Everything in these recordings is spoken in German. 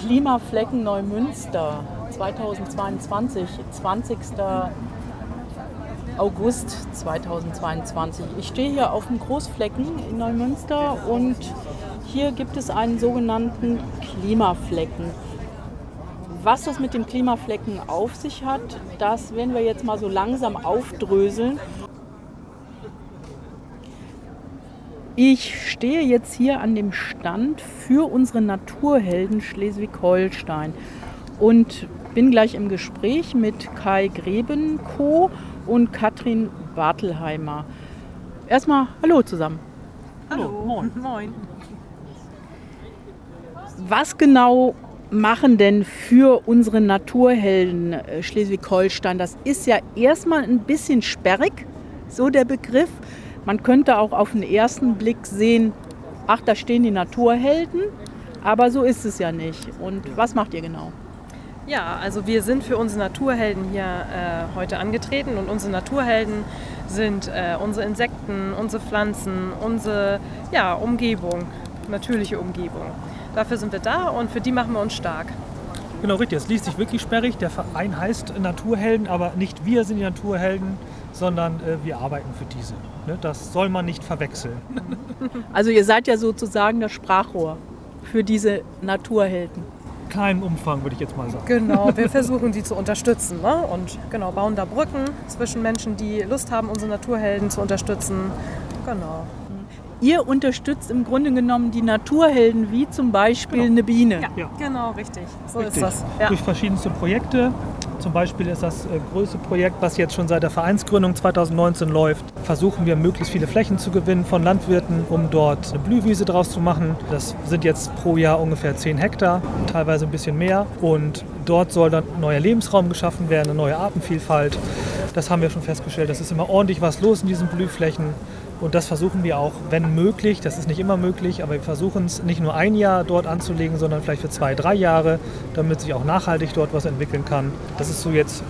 Klimaflecken Neumünster 2022, 20. August 2022. Ich stehe hier auf dem Großflecken in Neumünster und hier gibt es einen sogenannten Klimaflecken. Was das mit dem Klimaflecken auf sich hat, das werden wir jetzt mal so langsam aufdröseln. Ich stehe jetzt hier an dem Stand für unsere Naturhelden Schleswig-Holstein und bin gleich im Gespräch mit Kai Grebenko und Katrin Bartelheimer. Erstmal Hallo zusammen. Hallo. Moin. Moin. Was genau machen denn für unsere Naturhelden äh, Schleswig-Holstein? Das ist ja erstmal ein bisschen sperrig, so der Begriff. Man könnte auch auf den ersten Blick sehen, ach, da stehen die Naturhelden, aber so ist es ja nicht. Und was macht ihr genau? Ja, also wir sind für unsere Naturhelden hier äh, heute angetreten und unsere Naturhelden sind äh, unsere Insekten, unsere Pflanzen, unsere ja, Umgebung, natürliche Umgebung. Dafür sind wir da und für die machen wir uns stark. Genau, richtig. Es liest sich wirklich sperrig. Der Verein heißt Naturhelden, aber nicht wir sind die Naturhelden, sondern äh, wir arbeiten für diese. Ne? Das soll man nicht verwechseln. Also ihr seid ja sozusagen das Sprachrohr für diese Naturhelden. Keinem Umfang, würde ich jetzt mal sagen. Genau, wir versuchen sie zu unterstützen ne? und genau, bauen da Brücken zwischen Menschen, die Lust haben, unsere Naturhelden zu unterstützen. Genau. Ihr unterstützt im Grunde genommen die Naturhelden, wie zum Beispiel genau. eine Biene. Ja, ja. genau, richtig. So richtig. ist das. Ja. Durch verschiedenste Projekte. Zum Beispiel ist das äh, größte Projekt, was jetzt schon seit der Vereinsgründung 2019 läuft, versuchen wir möglichst viele Flächen zu gewinnen von Landwirten, um dort eine Blühwiese draus zu machen. Das sind jetzt pro Jahr ungefähr 10 Hektar, teilweise ein bisschen mehr. Und dort soll dann neuer Lebensraum geschaffen werden, eine neue Artenvielfalt. Das haben wir schon festgestellt. Das ist immer ordentlich was los in diesen Blühflächen. Und das versuchen wir auch, wenn möglich, das ist nicht immer möglich, aber wir versuchen es nicht nur ein Jahr dort anzulegen, sondern vielleicht für zwei, drei Jahre, damit sich auch nachhaltig dort was entwickeln kann. Das ist so jetzt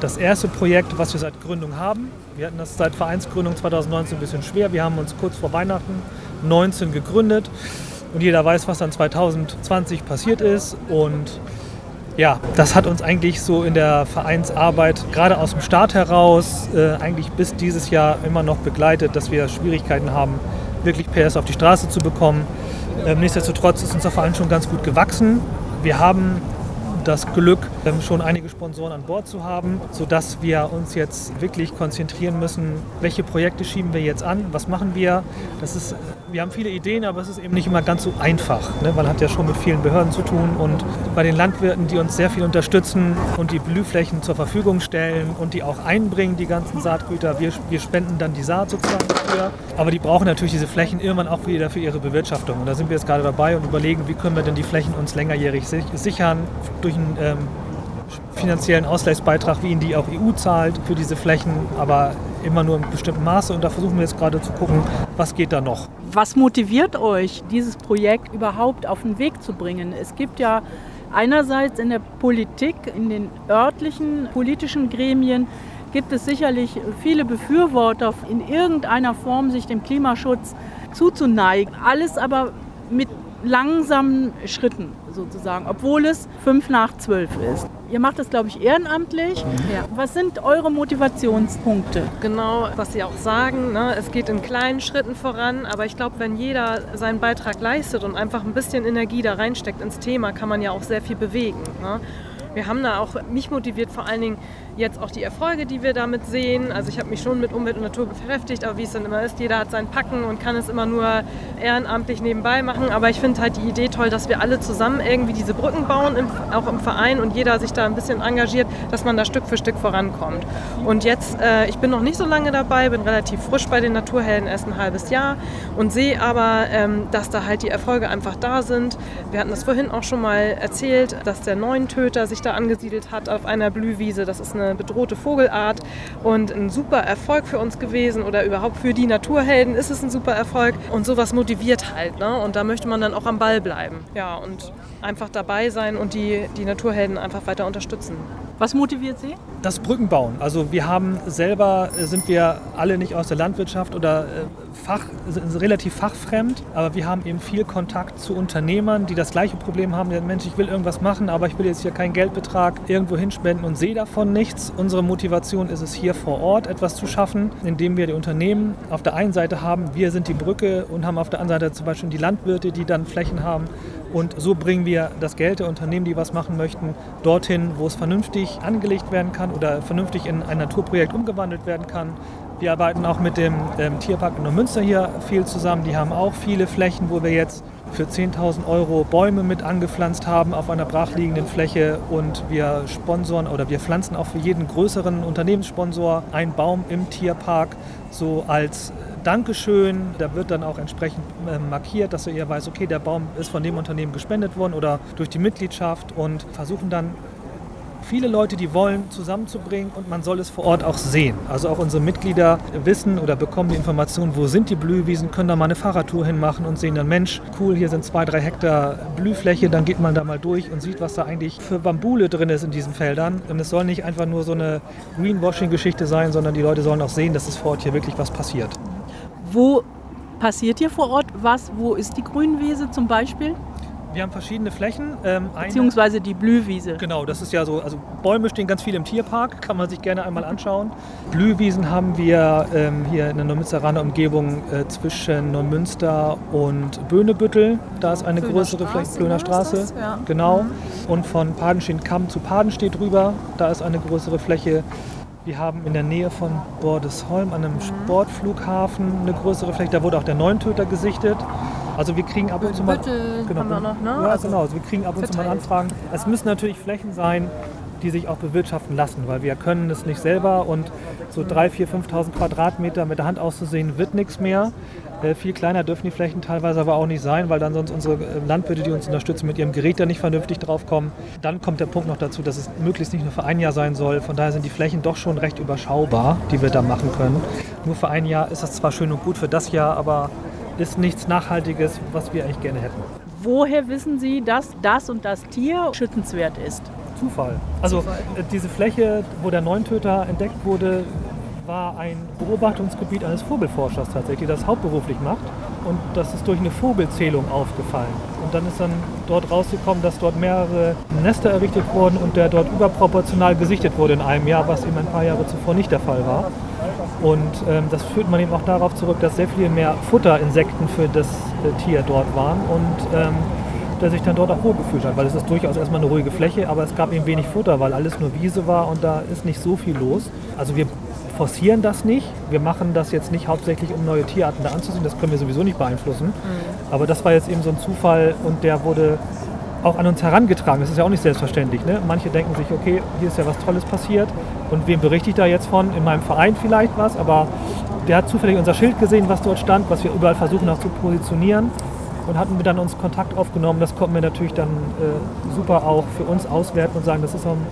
das erste Projekt, was wir seit Gründung haben. Wir hatten das seit Vereinsgründung 2019 ein bisschen schwer. Wir haben uns kurz vor Weihnachten 19 gegründet und jeder weiß, was dann 2020 passiert ist. Und ja, das hat uns eigentlich so in der Vereinsarbeit gerade aus dem Start heraus äh, eigentlich bis dieses Jahr immer noch begleitet, dass wir Schwierigkeiten haben, wirklich PS auf die Straße zu bekommen. Ähm, nichtsdestotrotz ist unser Verein schon ganz gut gewachsen. Wir haben das Glück, ähm, schon einige Sponsoren an Bord zu haben, sodass wir uns jetzt wirklich konzentrieren müssen, welche Projekte schieben wir jetzt an, was machen wir. Das ist, wir haben viele Ideen, aber es ist eben nicht immer ganz so einfach, ne? man hat ja schon mit vielen Behörden zu tun und bei den Landwirten, die uns sehr viel unterstützen und die Blühflächen zur Verfügung stellen und die auch einbringen, die ganzen Saatgüter. Wir, wir spenden dann die Saat sozusagen dafür, aber die brauchen natürlich diese Flächen irgendwann auch wieder für ihre Bewirtschaftung. Und da sind wir jetzt gerade dabei und überlegen, wie können wir denn die Flächen uns längerjährig sichern durch einen ähm, finanziellen Ausgleichsbeitrag, wie ihn die auch EU zahlt für diese Flächen, aber immer nur in bestimmten Maße. Und da versuchen wir jetzt gerade zu gucken, was geht da noch. Was motiviert euch, dieses Projekt überhaupt auf den Weg zu bringen? Es gibt ja einerseits in der Politik, in den örtlichen politischen Gremien, gibt es sicherlich viele Befürworter, in irgendeiner Form sich dem Klimaschutz zuzuneigen. Alles aber mit langsamen Schritten sozusagen, obwohl es fünf nach zwölf ist. Ihr macht das, glaube ich, ehrenamtlich. Ja. Was sind eure Motivationspunkte? Genau, was Sie auch sagen, ne? es geht in kleinen Schritten voran, aber ich glaube, wenn jeder seinen Beitrag leistet und einfach ein bisschen Energie da reinsteckt ins Thema, kann man ja auch sehr viel bewegen. Ne? Wir haben da auch mich motiviert, vor allen Dingen jetzt auch die Erfolge, die wir damit sehen. Also ich habe mich schon mit Umwelt und Natur beschäftigt, aber wie es dann immer ist, jeder hat sein Packen und kann es immer nur ehrenamtlich nebenbei machen. Aber ich finde halt die Idee toll, dass wir alle zusammen irgendwie diese Brücken bauen, im, auch im Verein und jeder sich da ein bisschen engagiert, dass man da Stück für Stück vorankommt. Und jetzt, äh, ich bin noch nicht so lange dabei, bin relativ frisch bei den Naturhelden, erst ein halbes Jahr und sehe aber, ähm, dass da halt die Erfolge einfach da sind. Wir hatten das vorhin auch schon mal erzählt, dass der Neuntöter sich da angesiedelt hat auf einer Blühwiese. Das ist eine bedrohte Vogelart und ein super Erfolg für uns gewesen oder überhaupt für die Naturhelden ist es ein super Erfolg und sowas motiviert halt. Ne? Und da möchte man dann auch am Ball bleiben. Ja, und einfach dabei sein und die, die Naturhelden einfach weiter unterstützen. Was motiviert Sie? Das Brückenbauen. Also wir haben selber, äh, sind wir alle nicht aus der Landwirtschaft oder äh, Fach, sind relativ fachfremd, aber wir haben eben viel Kontakt zu Unternehmern, die das gleiche Problem haben. Mensch, ich will irgendwas machen, aber ich will jetzt hier keinen Geldbetrag irgendwo hinspenden und sehe davon nichts. Unsere Motivation ist es hier vor Ort etwas zu schaffen, indem wir die Unternehmen auf der einen Seite haben, wir sind die Brücke und haben auf der anderen Seite zum Beispiel die Landwirte, die dann Flächen haben und so bringen wir das Geld der Unternehmen, die was machen möchten, dorthin, wo es vernünftig angelegt werden kann oder vernünftig in ein Naturprojekt umgewandelt werden kann. Wir arbeiten auch mit dem ähm, Tierpark in Neumünster hier viel zusammen. Die haben auch viele Flächen, wo wir jetzt für 10.000 Euro Bäume mit angepflanzt haben auf einer brachliegenden Fläche und wir sponsoren oder wir pflanzen auch für jeden größeren Unternehmenssponsor einen Baum im Tierpark so als Dankeschön. Da wird dann auch entsprechend äh, markiert, dass er eher weiß, okay, der Baum ist von dem Unternehmen gespendet worden oder durch die Mitgliedschaft und versuchen dann viele Leute, die wollen, zusammenzubringen und man soll es vor Ort auch sehen. Also auch unsere Mitglieder wissen oder bekommen die Information, wo sind die Blühwiesen, können da mal eine Fahrradtour hinmachen und sehen dann, Mensch, cool, hier sind zwei, drei Hektar Blühfläche, dann geht man da mal durch und sieht, was da eigentlich für Bambule drin ist in diesen Feldern. Und es soll nicht einfach nur so eine Greenwashing-Geschichte sein, sondern die Leute sollen auch sehen, dass es vor Ort hier wirklich was passiert. Wo passiert hier vor Ort was? Wo ist die Grünwiese zum Beispiel? Wir haben verschiedene Flächen. Ähm, Beziehungsweise die Blühwiese. Genau, das ist ja so, also Bäume stehen ganz viel im Tierpark, kann man sich gerne einmal anschauen. Blühwiesen haben wir ähm, hier in der Neumünsteraner Umgebung äh, zwischen Neumünster und Böhnebüttel. Da ist eine Plöner größere Fläche, Plöner ne, Straße. Ja. Genau. Mhm. Und von Padenstein-Kamm zu Padenstedt rüber, da ist eine größere Fläche. Wir haben in der Nähe von Bordesholm an einem. Sportflughafen eine größere Fläche. Da wurde auch der Neuntöter gesichtet. Also wir kriegen ab und zu mal, genau, noch, ne? ja, also genau, also wir kriegen ab und zu mal Anfragen. Es müssen natürlich Flächen sein, die sich auch bewirtschaften lassen, weil wir können es nicht selber und so 3.000, 4.000, 5.000 Quadratmeter mit der Hand auszusehen wird nichts mehr. Äh, viel kleiner dürfen die Flächen teilweise aber auch nicht sein, weil dann sonst unsere äh, Landwirte, die uns unterstützen, mit ihrem Gerät da nicht vernünftig drauf kommen. Dann kommt der Punkt noch dazu, dass es möglichst nicht nur für ein Jahr sein soll. Von daher sind die Flächen doch schon recht überschaubar, die wir da machen können. Nur für ein Jahr ist das zwar schön und gut für das Jahr, aber ist nichts Nachhaltiges, was wir eigentlich gerne hätten. Woher wissen Sie, dass das und das Tier schützenswert ist? Zufall. Also Zufall. Äh, diese Fläche, wo der Neuntöter entdeckt wurde, war ein Beobachtungsgebiet eines Vogelforschers tatsächlich, der das hauptberuflich macht. Und das ist durch eine Vogelzählung aufgefallen. Und dann ist dann dort rausgekommen, dass dort mehrere Nester errichtet wurden und der dort überproportional gesichtet wurde in einem Jahr, was eben ein paar Jahre zuvor nicht der Fall war. Und ähm, das führt man eben auch darauf zurück, dass sehr viel mehr Futterinsekten für das äh, Tier dort waren und ähm, der sich dann dort auch wohlgefühlt hat, weil es ist durchaus erstmal eine ruhige Fläche, aber es gab eben wenig Futter, weil alles nur Wiese war und da ist nicht so viel los. Also wir forcieren das nicht. Wir machen das jetzt nicht hauptsächlich, um neue Tierarten da anzusehen. Das können wir sowieso nicht beeinflussen. Mhm. Aber das war jetzt eben so ein Zufall und der wurde auch an uns herangetragen. Das ist ja auch nicht selbstverständlich. Ne? Manche denken sich, okay, hier ist ja was Tolles passiert. Und wem berichte ich da jetzt von? In meinem Verein vielleicht was, aber der hat zufällig unser Schild gesehen, was dort stand, was wir überall versuchen auch zu positionieren. Und hatten wir dann uns Kontakt aufgenommen. Das konnten wir natürlich dann äh, super auch für uns auswerten und sagen, das ist auch ein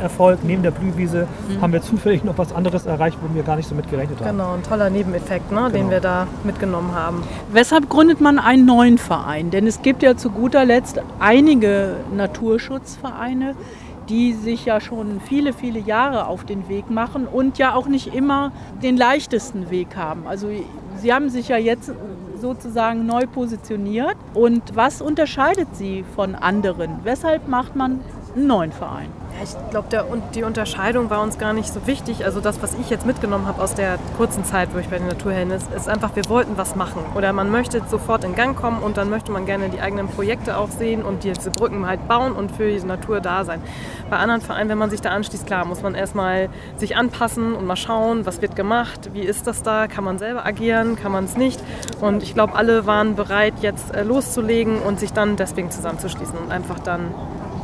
Erfolg. Neben der Blühwiese mhm. haben wir zufällig noch was anderes erreicht, wo wir gar nicht so mit gerechnet haben. Genau, ein toller Nebeneffekt, ne, genau. den wir da mitgenommen haben. Weshalb gründet man einen neuen Verein? Denn es gibt ja zu guter Letzt einige Naturschutzvereine, die sich ja schon viele, viele Jahre auf den Weg machen und ja auch nicht immer den leichtesten Weg haben. Also Sie haben sich ja jetzt sozusagen neu positioniert. Und was unterscheidet Sie von anderen? Weshalb macht man einen neuen Verein? Ja, ich glaube, die Unterscheidung war uns gar nicht so wichtig. Also das, was ich jetzt mitgenommen habe aus der kurzen Zeit, wo ich bei den Naturhelden ist, ist einfach, wir wollten was machen. Oder man möchte sofort in Gang kommen und dann möchte man gerne die eigenen Projekte auch sehen und diese Brücken halt bauen und für diese Natur da sein. Bei anderen Vereinen, wenn man sich da anschließt, klar, muss man erstmal sich anpassen und mal schauen, was wird gemacht, wie ist das da, kann man selber agieren, kann man es nicht. Und ich glaube, alle waren bereit, jetzt äh, loszulegen und sich dann deswegen zusammenzuschließen und einfach dann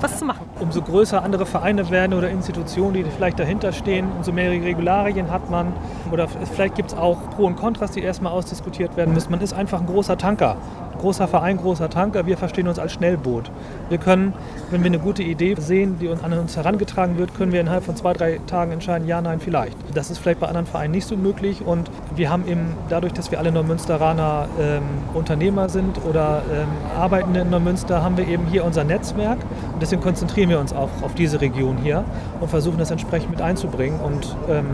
was zu machen. Umso größer andere Vereine werden oder Institutionen, die vielleicht dahinter stehen, umso mehr Regularien hat man. Oder vielleicht gibt es auch Pro und Kontras, die erstmal ausdiskutiert werden müssen. Man ist einfach ein großer Tanker. Großer Verein, großer Tanker, wir verstehen uns als Schnellboot. Wir können, wenn wir eine gute Idee sehen, die an uns herangetragen wird, können wir innerhalb von zwei, drei Tagen entscheiden, ja, nein, vielleicht. Das ist vielleicht bei anderen Vereinen nicht so möglich und wir haben eben dadurch, dass wir alle Neumünsteraner ähm, Unternehmer sind oder ähm, Arbeitende in Neumünster, haben wir eben hier unser Netzwerk und deswegen konzentrieren wir uns auch auf diese Region hier und versuchen das entsprechend mit einzubringen und ähm,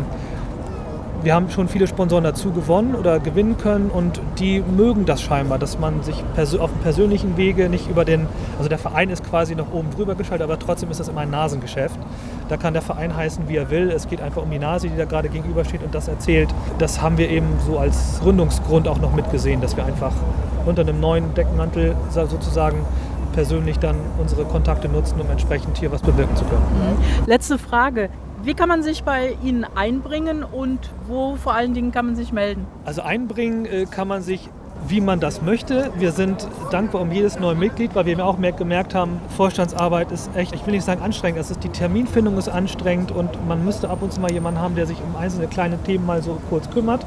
wir haben schon viele Sponsoren dazu gewonnen oder gewinnen können und die mögen das scheinbar, dass man sich auf dem persönlichen Wege nicht über den, also der Verein ist quasi noch oben drüber geschaltet, aber trotzdem ist das immer ein Nasengeschäft. Da kann der Verein heißen, wie er will. Es geht einfach um die Nase, die da gerade gegenübersteht und das erzählt. Das haben wir eben so als Gründungsgrund auch noch mitgesehen, dass wir einfach unter einem neuen Deckmantel sozusagen persönlich dann unsere Kontakte nutzen, um entsprechend hier was bewirken zu können. Mhm. Letzte Frage. Wie kann man sich bei Ihnen einbringen und wo vor allen Dingen kann man sich melden? Also einbringen äh, kann man sich wie man das möchte. Wir sind dankbar um jedes neue Mitglied, weil wir auch gemerkt haben, Vorstandsarbeit ist echt, ich will nicht sagen anstrengend, es ist die Terminfindung ist anstrengend und man müsste ab und zu mal jemanden haben, der sich um einzelne kleine Themen mal so kurz kümmert.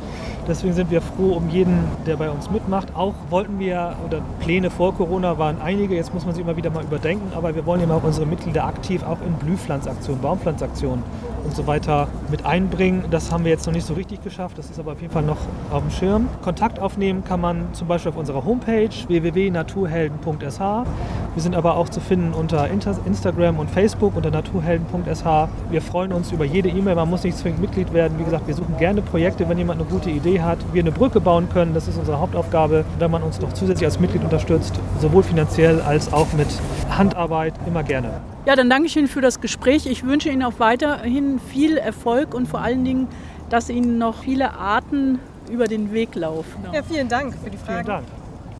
Deswegen sind wir froh um jeden, der bei uns mitmacht. Auch wollten wir, oder Pläne vor Corona waren einige, jetzt muss man sie immer wieder mal überdenken, aber wir wollen immer auch unsere Mitglieder aktiv auch in Blühpflanzaktionen, Baumpflanzaktionen und so weiter mit einbringen. Das haben wir jetzt noch nicht so richtig geschafft, das ist aber auf jeden Fall noch auf dem Schirm. Kontakt aufnehmen kann man zum Beispiel auf unserer Homepage www.naturhelden.sh. Wir sind aber auch zu finden unter Instagram und Facebook unter naturhelden.sh. Wir freuen uns über jede E-Mail, man muss nicht zwingend Mitglied werden. Wie gesagt, wir suchen gerne Projekte, wenn jemand eine gute Idee hat, wir eine Brücke bauen können, das ist unsere Hauptaufgabe. Wenn man uns noch zusätzlich als Mitglied unterstützt, sowohl finanziell als auch mit Handarbeit, immer gerne. Ja, dann danke ich Ihnen für das Gespräch. Ich wünsche Ihnen auch weiterhin viel Erfolg und vor allen Dingen, dass Ihnen noch viele Arten über den Weg laufen. Ja, vielen Dank für die Frage. Vielen Dank.